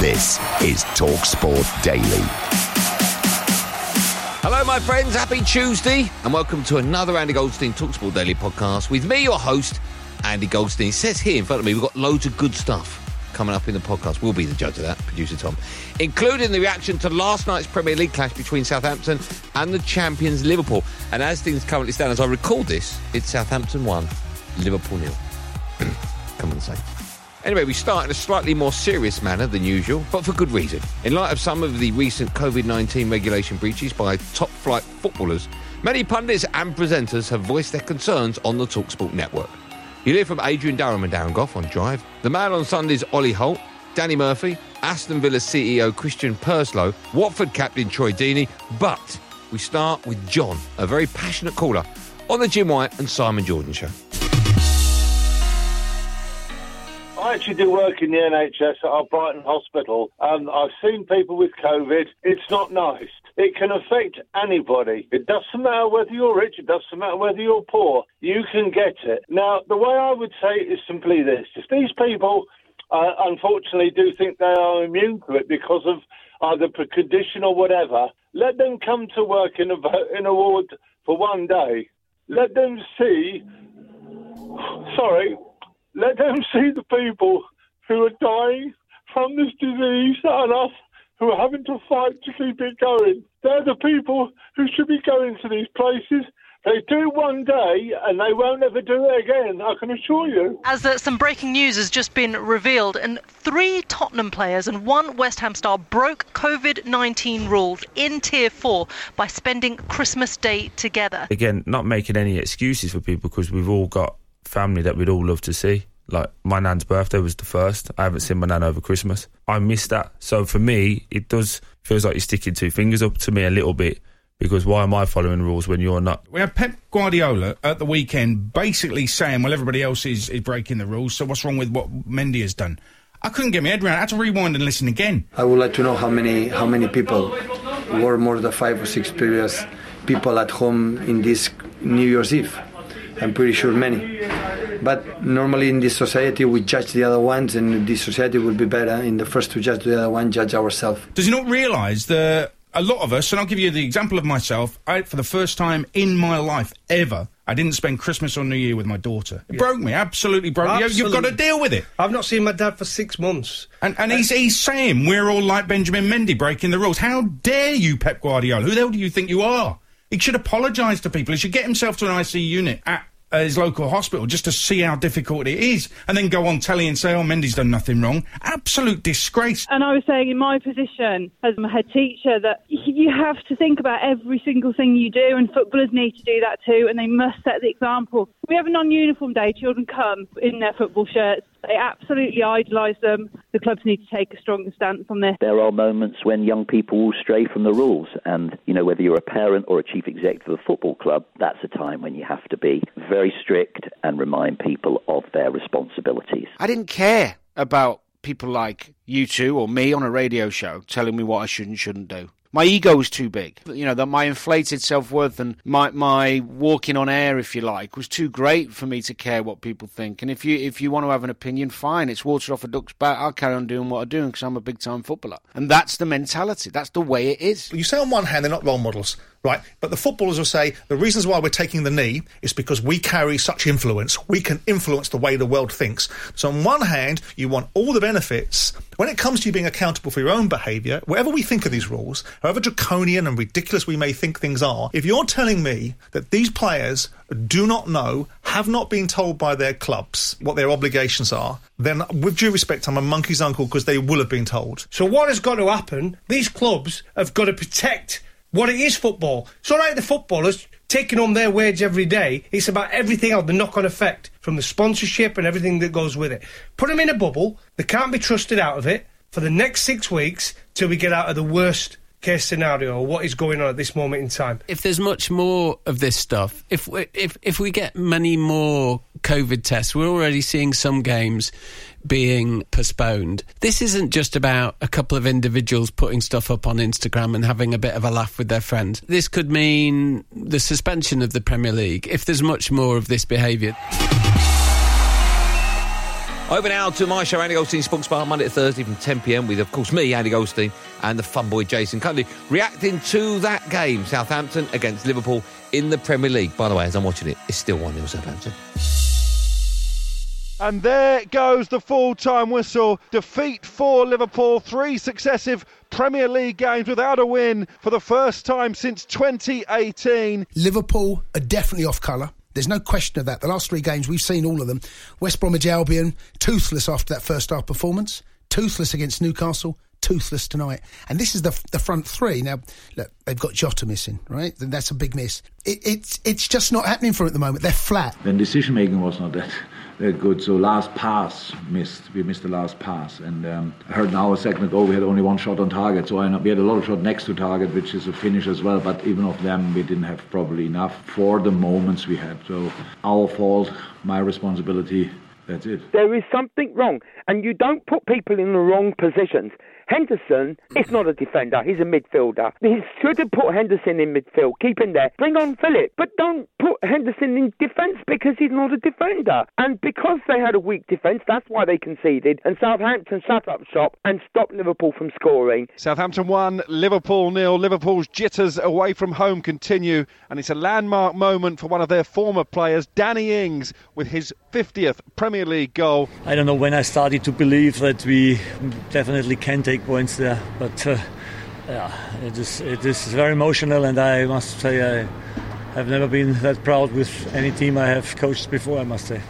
This is TalkSport Daily. Hello, my friends. Happy Tuesday, and welcome to another Andy Goldstein Talksport Daily podcast with me, your host, Andy Goldstein. It says here in front of me, we've got loads of good stuff coming up in the podcast. We'll be the judge of that, producer Tom, including the reaction to last night's Premier League clash between Southampton and the champions Liverpool. And as things currently stand, as I record this, it's Southampton 1, Liverpool nil. Come on, say. Anyway, we start in a slightly more serious manner than usual, but for good reason. In light of some of the recent COVID 19 regulation breaches by top flight footballers, many pundits and presenters have voiced their concerns on the Talksport network. You hear from Adrian Durham and Darren Gough on Drive, the Mail on Sunday's Olly Holt, Danny Murphy, Aston Villa CEO Christian Purslow, Watford captain Troy Deeney, but we start with John, a very passionate caller, on the Jim White and Simon Jordan show. I actually do work in the NHS at our Brighton Hospital. and I've seen people with COVID. It's not nice. It can affect anybody. It doesn't matter whether you're rich, it doesn't matter whether you're poor. You can get it. Now, the way I would say it is simply this if these people uh, unfortunately do think they are immune to it because of either condition or whatever, let them come to work in a, in a ward for one day. Let them see. Sorry, let them see the people who are dying from this disease and us who are having to fight to keep it going. They're the people who should be going to these places. They do one day and they won't ever do it again, I can assure you. As uh, some breaking news has just been revealed, and three Tottenham players and one West Ham star broke COVID 19 rules in Tier 4 by spending Christmas Day together. Again, not making any excuses for people because we've all got family that we'd all love to see. Like my nan's birthday was the first. I haven't seen my nan over Christmas. I miss that. So for me, it does feels like you're sticking two fingers up to me a little bit because why am I following rules when you're not? We had Pep Guardiola at the weekend basically saying, well, everybody else is, is breaking the rules, so what's wrong with what Mendy has done? I couldn't get my head around. I had to rewind and listen again. I would like to know how many how many people were more than five or six previous people at home in this New Year's Eve. I'm pretty sure many. But normally in this society we judge the other ones, and this society will be better in the first to judge the other one, judge ourselves. Does he not realise that a lot of us, and I'll give you the example of myself, I, for the first time in my life ever, I didn't spend Christmas or New Year with my daughter. It broke me, absolutely broke me. You've got to deal with it. I've not seen my dad for six months. And, and he's, he's saying we're all like Benjamin Mendy breaking the rules. How dare you, Pep Guardiola? Who the hell do you think you are? He should apologise to people. He should get himself to an IC unit at uh, his local hospital just to see how difficult it is, and then go on telly and say, "Oh, Mendy's done nothing wrong." Absolute disgrace. And I was saying, in my position as a head teacher, that you have to think about every single thing you do, and footballers need to do that too, and they must set the example. We have a non-uniform day. Children come in their football shirts. They absolutely idolise them. The clubs need to take a stronger stance on this. There are moments when young people will stray from the rules, and you know whether you're a parent or a chief executive of a football club, that's a time when you have to be very strict and remind people of their responsibilities. I didn't care about people like you two or me on a radio show telling me what I should and shouldn't do. My ego was too big. You know, that my inflated self worth and my my walking on air, if you like, was too great for me to care what people think. And if you if you want to have an opinion, fine. It's water off a duck's back. I'll carry on doing what I'm doing because I'm a big time footballer. And that's the mentality. That's the way it is. You say on one hand they're not role models, right? But the footballers will say the reasons why we're taking the knee is because we carry such influence. We can influence the way the world thinks. So on one hand, you want all the benefits. When it comes to you being accountable for your own behaviour, whatever we think of these rules, however draconian and ridiculous we may think things are, if you're telling me that these players do not know, have not been told by their clubs what their obligations are, then with due respect, I'm a monkey's uncle because they will have been told. So what has got to happen? These clubs have got to protect what it is football. It's all right the footballers taking on their wage every day. It's about everything else, the knock-on effect from the sponsorship and everything that goes with it. Put them in a bubble. They can't be trusted out of it for the next six weeks till we get out of the worst case scenario what is going on at this moment in time. If there's much more of this stuff, if we, if if we get many more COVID tests, we're already seeing some games being postponed. This isn't just about a couple of individuals putting stuff up on Instagram and having a bit of a laugh with their friends. This could mean the suspension of the Premier League if there's much more of this behaviour. Over now to my show, Andy Goldstein Sports Bar, Monday to Thursday from 10 pm with, of course, me, Andy Goldstein, and the fun boy Jason Cundy, reacting to that game, Southampton against Liverpool in the Premier League. By the way, as I'm watching it, it's still 1 0 Southampton. And there goes the full time whistle. Defeat for Liverpool. Three successive Premier League games without a win for the first time since 2018. Liverpool are definitely off colour. There's no question of that. The last three games, we've seen all of them. West Bromwich Albion, toothless after that first half performance, toothless against Newcastle, toothless tonight. And this is the the front three. Now, look, they've got Jota missing, right? Then that's a big miss. It, it's it's just not happening for them at the moment. They're flat. Then decision making was not that that good. So last pass missed. We missed the last pass, and um, I heard now a second ago we had only one shot on target. So I we had a lot of shot next to target, which is a finish as well. But even of them, we didn't have probably enough for the moments we had. So our fault, my responsibility. That's it. There is something wrong, and you don't put people in the wrong positions. Henderson is not a defender, he's a midfielder. He should have put Henderson in midfield, keep him there. Bring on Philip, but don't put Henderson in defence because he's not a defender. And because they had a weak defence, that's why they conceded. And Southampton sat up shop and stopped Liverpool from scoring. Southampton 1, Liverpool nil. Liverpool's jitters away from home continue, and it's a landmark moment for one of their former players, Danny Ings, with his 50th Premier League goal. I don't know when I started to believe that we definitely can take points there, but uh, yeah, it is it is very emotional, and I must say I have never been that proud with any team I have coached before. I must say.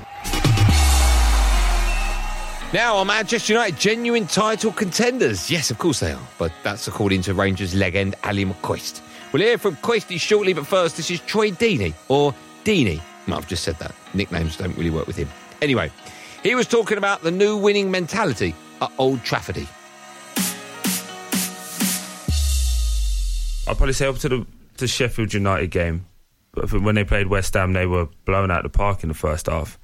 Now, are Manchester United genuine title contenders? Yes, of course they are. But that's according to Rangers legend Ally McCoist. We'll hear from Coisty shortly, but first, this is Troy Deeney, or Deeney. I've just said that. Nicknames don't really work with him. Anyway, he was talking about the new winning mentality at Old Traffordy. I'll probably say up to the, the Sheffield United game. But when they played West Ham, they were blown out of the park in the first half.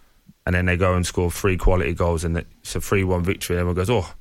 And then they go and score three quality goals, and it's a 3 1 victory. And everyone goes, oh,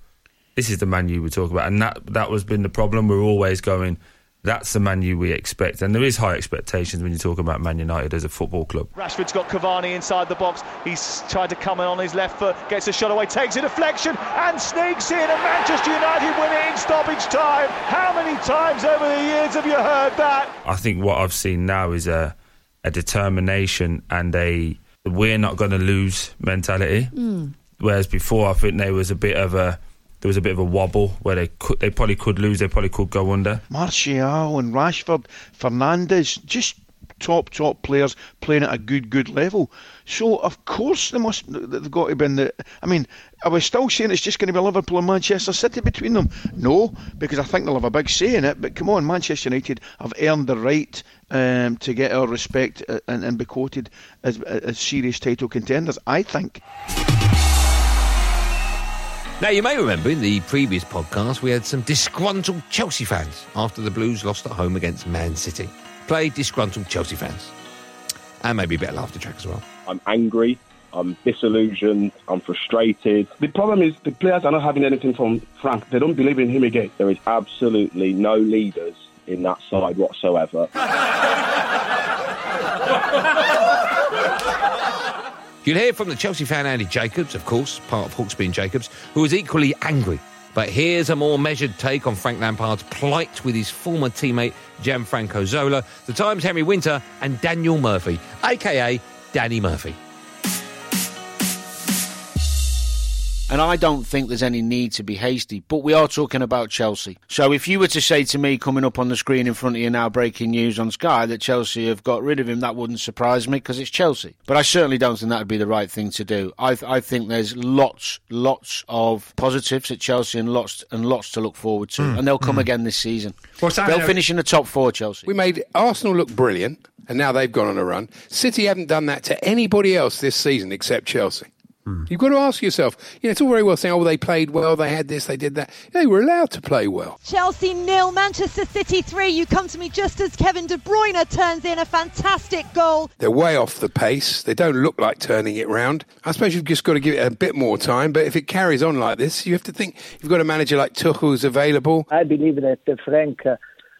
this is the Man you were talking about. And that, that was been the problem. We're always going, that's the Man U we expect. And there is high expectations when you talk about Man United as a football club. Rashford's got Cavani inside the box. He's tried to come in on his left foot, gets a shot away, takes a deflection, and sneaks in. And Manchester United win it in stoppage time. How many times over the years have you heard that? I think what I've seen now is a, a determination and a we're not going to lose mentality. Mm. Whereas before, I think there was a bit of a there was a bit of a wobble where they could they probably could lose, they probably could go under. Martial and Rashford, Fernandes, just top top players playing at a good good level. So of course they must they've got to be in the. I mean, are we still saying it's just going to be Liverpool and Manchester City between them? No, because I think they'll have a big say in it. But come on, Manchester United have earned the right um, to get our respect uh, and, and be quoted as, as serious title contenders. I think. Now, you may remember in the previous podcast we had some disgruntled Chelsea fans after the Blues lost at home against Man City. Play disgruntled Chelsea fans. And maybe a bit of laughter track as well. I'm angry. I'm disillusioned. I'm frustrated. The problem is the players are not having anything from Frank. They don't believe in him again. There is absolutely no leaders in that side whatsoever. You'll hear from the Chelsea fan Andy Jacobs, of course, part of Hawksbee and Jacobs, who is equally angry. But here's a more measured take on Frank Lampard's plight with his former teammate Gianfranco Zola, the Times' Henry Winter, and Daniel Murphy, aka Danny Murphy. And I don't think there's any need to be hasty, but we are talking about Chelsea. So if you were to say to me coming up on the screen in front of you now, breaking news on Sky, that Chelsea have got rid of him, that wouldn't surprise me because it's Chelsea. But I certainly don't think that would be the right thing to do. I, I think there's lots, lots of positives at Chelsea and lots and lots to look forward to. Mm, and they'll come mm. again this season. That? They'll finish in the top four, Chelsea. We made Arsenal look brilliant, and now they've gone on a run. City haven't done that to anybody else this season except Chelsea. You've got to ask yourself, you know, it's all very well saying, oh, they played well, they had this, they did that. They were allowed to play well. Chelsea nil, Manchester City three. You come to me just as Kevin De Bruyne turns in a fantastic goal. They're way off the pace. They don't look like turning it round. I suppose you've just got to give it a bit more time, but if it carries on like this, you have to think you've got a manager like Tuchel who's available. I believe that uh, Frank uh,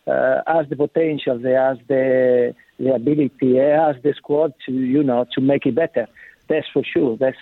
uh, has the potential, he has the the ability, he has the squad to you know to make it better. That's for sure. That's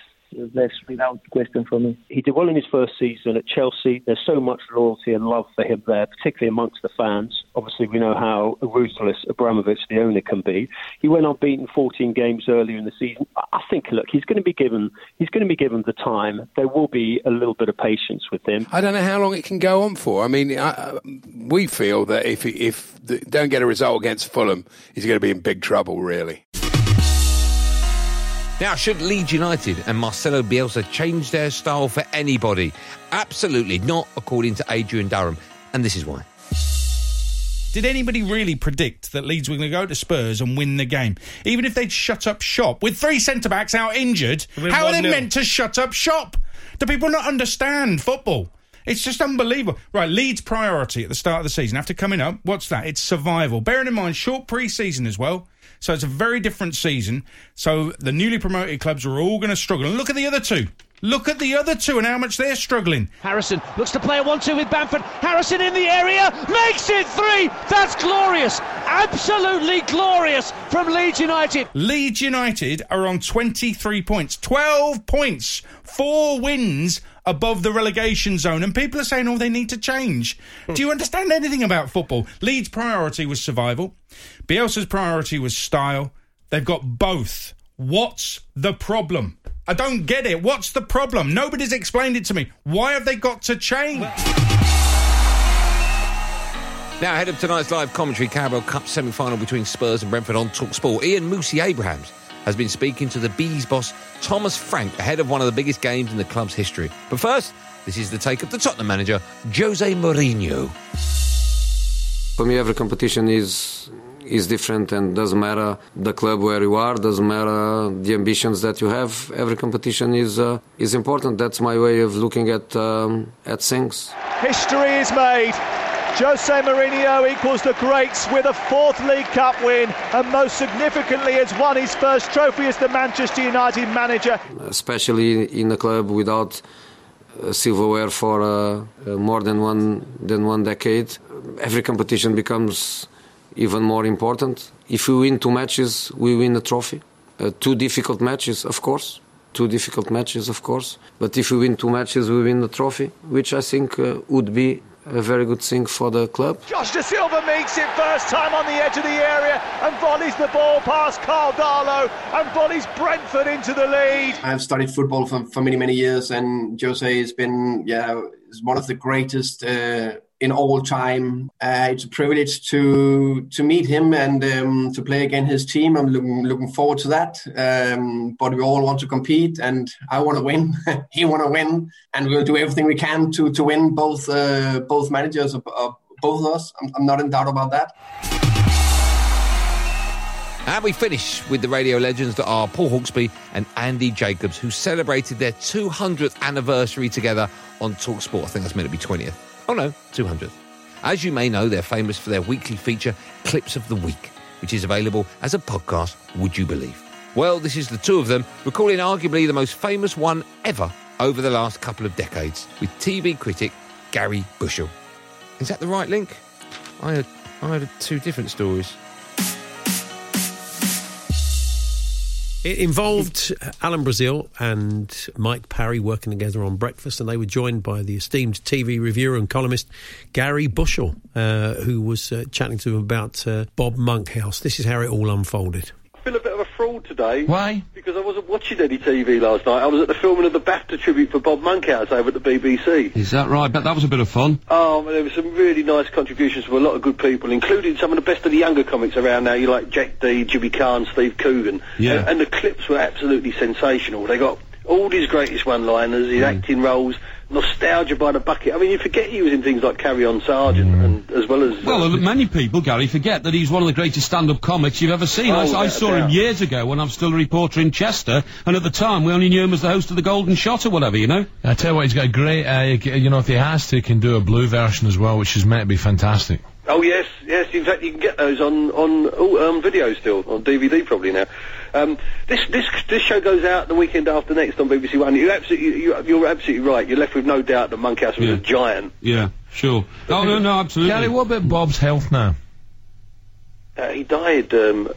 that's without question for me. He did well in his first season at Chelsea. There's so much loyalty and love for him there, particularly amongst the fans. Obviously, we know how ruthless Abramovich, the owner, can be. He went unbeaten 14 games earlier in the season. I think, look, he's going to be given he's going to be given the time. There will be a little bit of patience with him. I don't know how long it can go on for. I mean, I, we feel that if if the, don't get a result against Fulham, he's going to be in big trouble, really. Now, should Leeds United and Marcelo Bielsa change their style for anybody? Absolutely not, according to Adrian Durham. And this is why. Did anybody really predict that Leeds were going to go to Spurs and win the game? Even if they'd shut up shop with three centre backs out injured, how are they 1-0. meant to shut up shop? Do people not understand football? It's just unbelievable. Right, Leeds' priority at the start of the season after coming up, what's that? It's survival. Bearing in mind, short pre season as well. So it's a very different season. So the newly promoted clubs are all going to struggle. And look at the other two. Look at the other two and how much they're struggling. Harrison looks to play a 1 2 with Bamford. Harrison in the area makes it three. That's glorious. Absolutely glorious from Leeds United. Leeds United are on 23 points, 12 points, four wins above the relegation zone. And people are saying, oh, they need to change. Hmm. Do you understand anything about football? Leeds' priority was survival, Bielsa's priority was style. They've got both. What's the problem? I don't get it. What's the problem? Nobody's explained it to me. Why have they got to change? Now, ahead of tonight's live commentary, Carabao Cup semi final between Spurs and Brentford on Talk Sport, Ian Moosey Abrahams has been speaking to the Bees boss Thomas Frank ahead of one of the biggest games in the club's history. But first, this is the take of the Tottenham manager, Jose Mourinho. For me, every competition is is different and doesn't matter the club where you are, doesn't matter the ambitions that you have. Every competition is uh, is important. That's my way of looking at um, at things. History is made. Jose Mourinho equals the greats with a fourth League Cup win and most significantly has won his first trophy as the Manchester United manager. especially in a club without silverware for uh, uh, more than one than one decade. Every competition becomes even more important. If we win two matches, we win a trophy. Uh, two difficult matches, of course. Two difficult matches, of course. But if we win two matches, we win the trophy, which I think uh, would be a very good thing for the club. Josh Dasilva makes it first time on the edge of the area and volleys the ball past Karl Darlow and volleys Brentford into the lead. I've studied football for, for many, many years, and Jose has been, yeah, is one of the greatest uh, in all time. Uh, it's a privilege to to meet him and um, to play against his team. I'm looking looking forward to that. Um, but we all want to compete, and I want to win. he want to win, and we'll do everything we can to to win both uh, both managers of, of both of us. I'm, I'm not in doubt about that. And we finish with the radio legends that are Paul Hawksbee and Andy Jacobs, who celebrated their 200th anniversary together on Talksport. I think that's meant to be 20th. Oh no, 200th. As you may know, they're famous for their weekly feature, Clips of the Week, which is available as a podcast, would you believe? Well, this is the two of them recalling arguably the most famous one ever over the last couple of decades with TV critic Gary Bushell. Is that the right link? I had, I heard two different stories. It involved Alan Brazil and Mike Parry working together on breakfast, and they were joined by the esteemed TV reviewer and columnist Gary Bushell, uh, who was uh, chatting to him about uh, Bob Monkhouse. This is how it all unfolded. I feel a bit of a fraud today. Why? Because I wasn't watching any TV last night. I was at the filming of the BAFTA tribute for Bob Monkhouse over at the BBC. Is that right? Bet that was a bit of fun. Oh, there were some really nice contributions from a lot of good people, including some of the best of the younger comics around now. You like Jack Dee, Jimmy Carr, Steve Coogan. Yeah. And, and the clips were absolutely sensational. They got all his greatest one-liners, his mm. acting roles, nostalgia by the bucket. I mean, you forget he was in things like Carry On Sergeant, and as well as Well, many people, Gary, forget that he's one of the greatest stand-up comics you've ever seen. Oh, I, I saw him years ago when I was still a reporter in Chester, and at the time we only knew him as the host of the Golden Shot or whatever, you know. I tell you what, he's got a great, uh, you know, if he has to, he can do a blue version as well, which is meant to be fantastic. Oh yes, yes. In fact, you can get those on on oh, um, video still on DVD probably now. Um, this this this show goes out the weekend after next on BBC One. You absolutely you, you're absolutely right. You're left with no doubt that Monkhouse was Yeah. a giant. Yeah, sure. Oh no, no, absolutely. Gary, what about Bob's health now? Uh, he died um,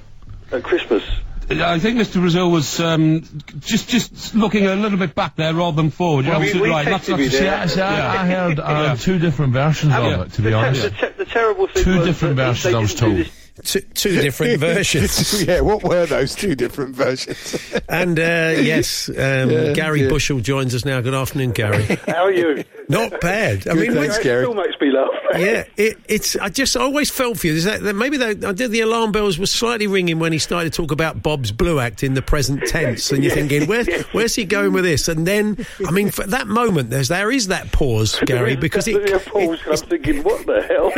at Christmas. I think Mr. Brazil was um, just just looking a little bit back there rather than forward. You're we- absolutely we right. That's, that's See, I, see, I, I heard uh, Yeah. two different versions Um, of it, to be the, honest. the, te- the terrible thing Two was different versions, I was didn't told. This- Two, two different versions. yeah, what were those two different versions? And uh, yes, um, Yeah, Gary yeah. Bushell joins us now. Good afternoon, Gary. How are you? Not bad. I Good, mean, thanks, when- Gary. Still makes me laugh. yeah, it, it's. I just always felt for you. Is that, that maybe they, I did the alarm bells were slightly ringing when he started to talk about Bob's Blue Act in the present tense, and you're Yeah, thinking, where's yeah. where's he going with this? And then, I mean, for that moment, there's there is that pause, Gary, because it, Definitely a pause, 'cause I'm thinking, what the hell?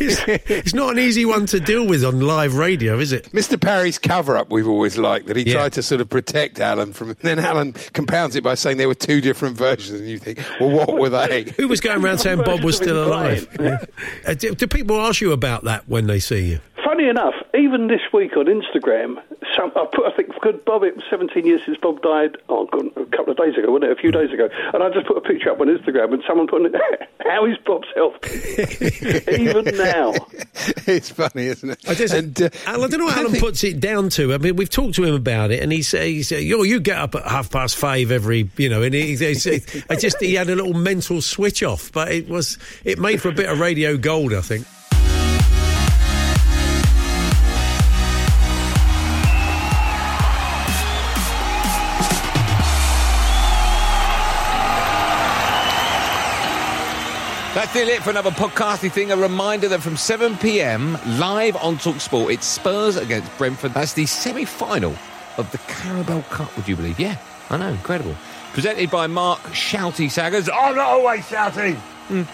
it's, it's not an easy one to deal with on live radio, is it? Mr. Parry's cover up we've always liked that he Yeah. tried to sort of protect Alan from then Alan compounds it by saying there were two different versions and you think, well what were they? Who was going around saying Bob was still alive? Yeah. Uh, do, do people ask you about that when they see you? Funny enough, even this week on Instagram, some, I put, I think, good Bob, it was 17 years since Bob died, oh, God, a couple of days ago, wasn't it? A few days ago. And I just put a picture up on Instagram and someone put, in, how is Bob's health? even now. it's funny, isn't it? I, just, And, uh, Alan, I don't know what I Alan think- puts it down to. I mean, we've talked to him about it, and he says, said, "Yo, you get up at half past five every, you know." And he, he, he, I just he had a little mental switch off, but it was it made for a bit of radio gold, I think. Nearly it for another podcasty thing. A reminder that from 7 pm, live on Talksport, it's Spurs against Brentford. That's the semi final of the Carabao Cup, would you believe? Yeah, I know, incredible. Presented by Mark Shouty Saggers. I'm not always shouting! Mm.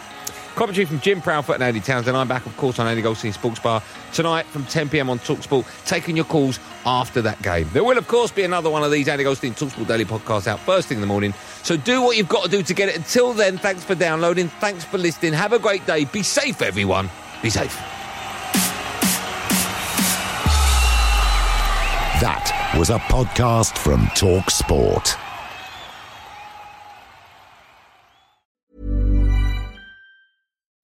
Commentary from Jim Proudfoot and Andy Townsend. I'm back, of course, on Andy Goldstein Sports Bar tonight from 10 pm on Talksport, taking your calls after that game. There will, of course, be another one of these Andy Goldstein Talksport Daily podcasts out first thing in the morning. So do what you've got to do to get it. Until then, thanks for downloading. Thanks for listening. Have a great day. Be safe, everyone. Be safe. That was a podcast from Talk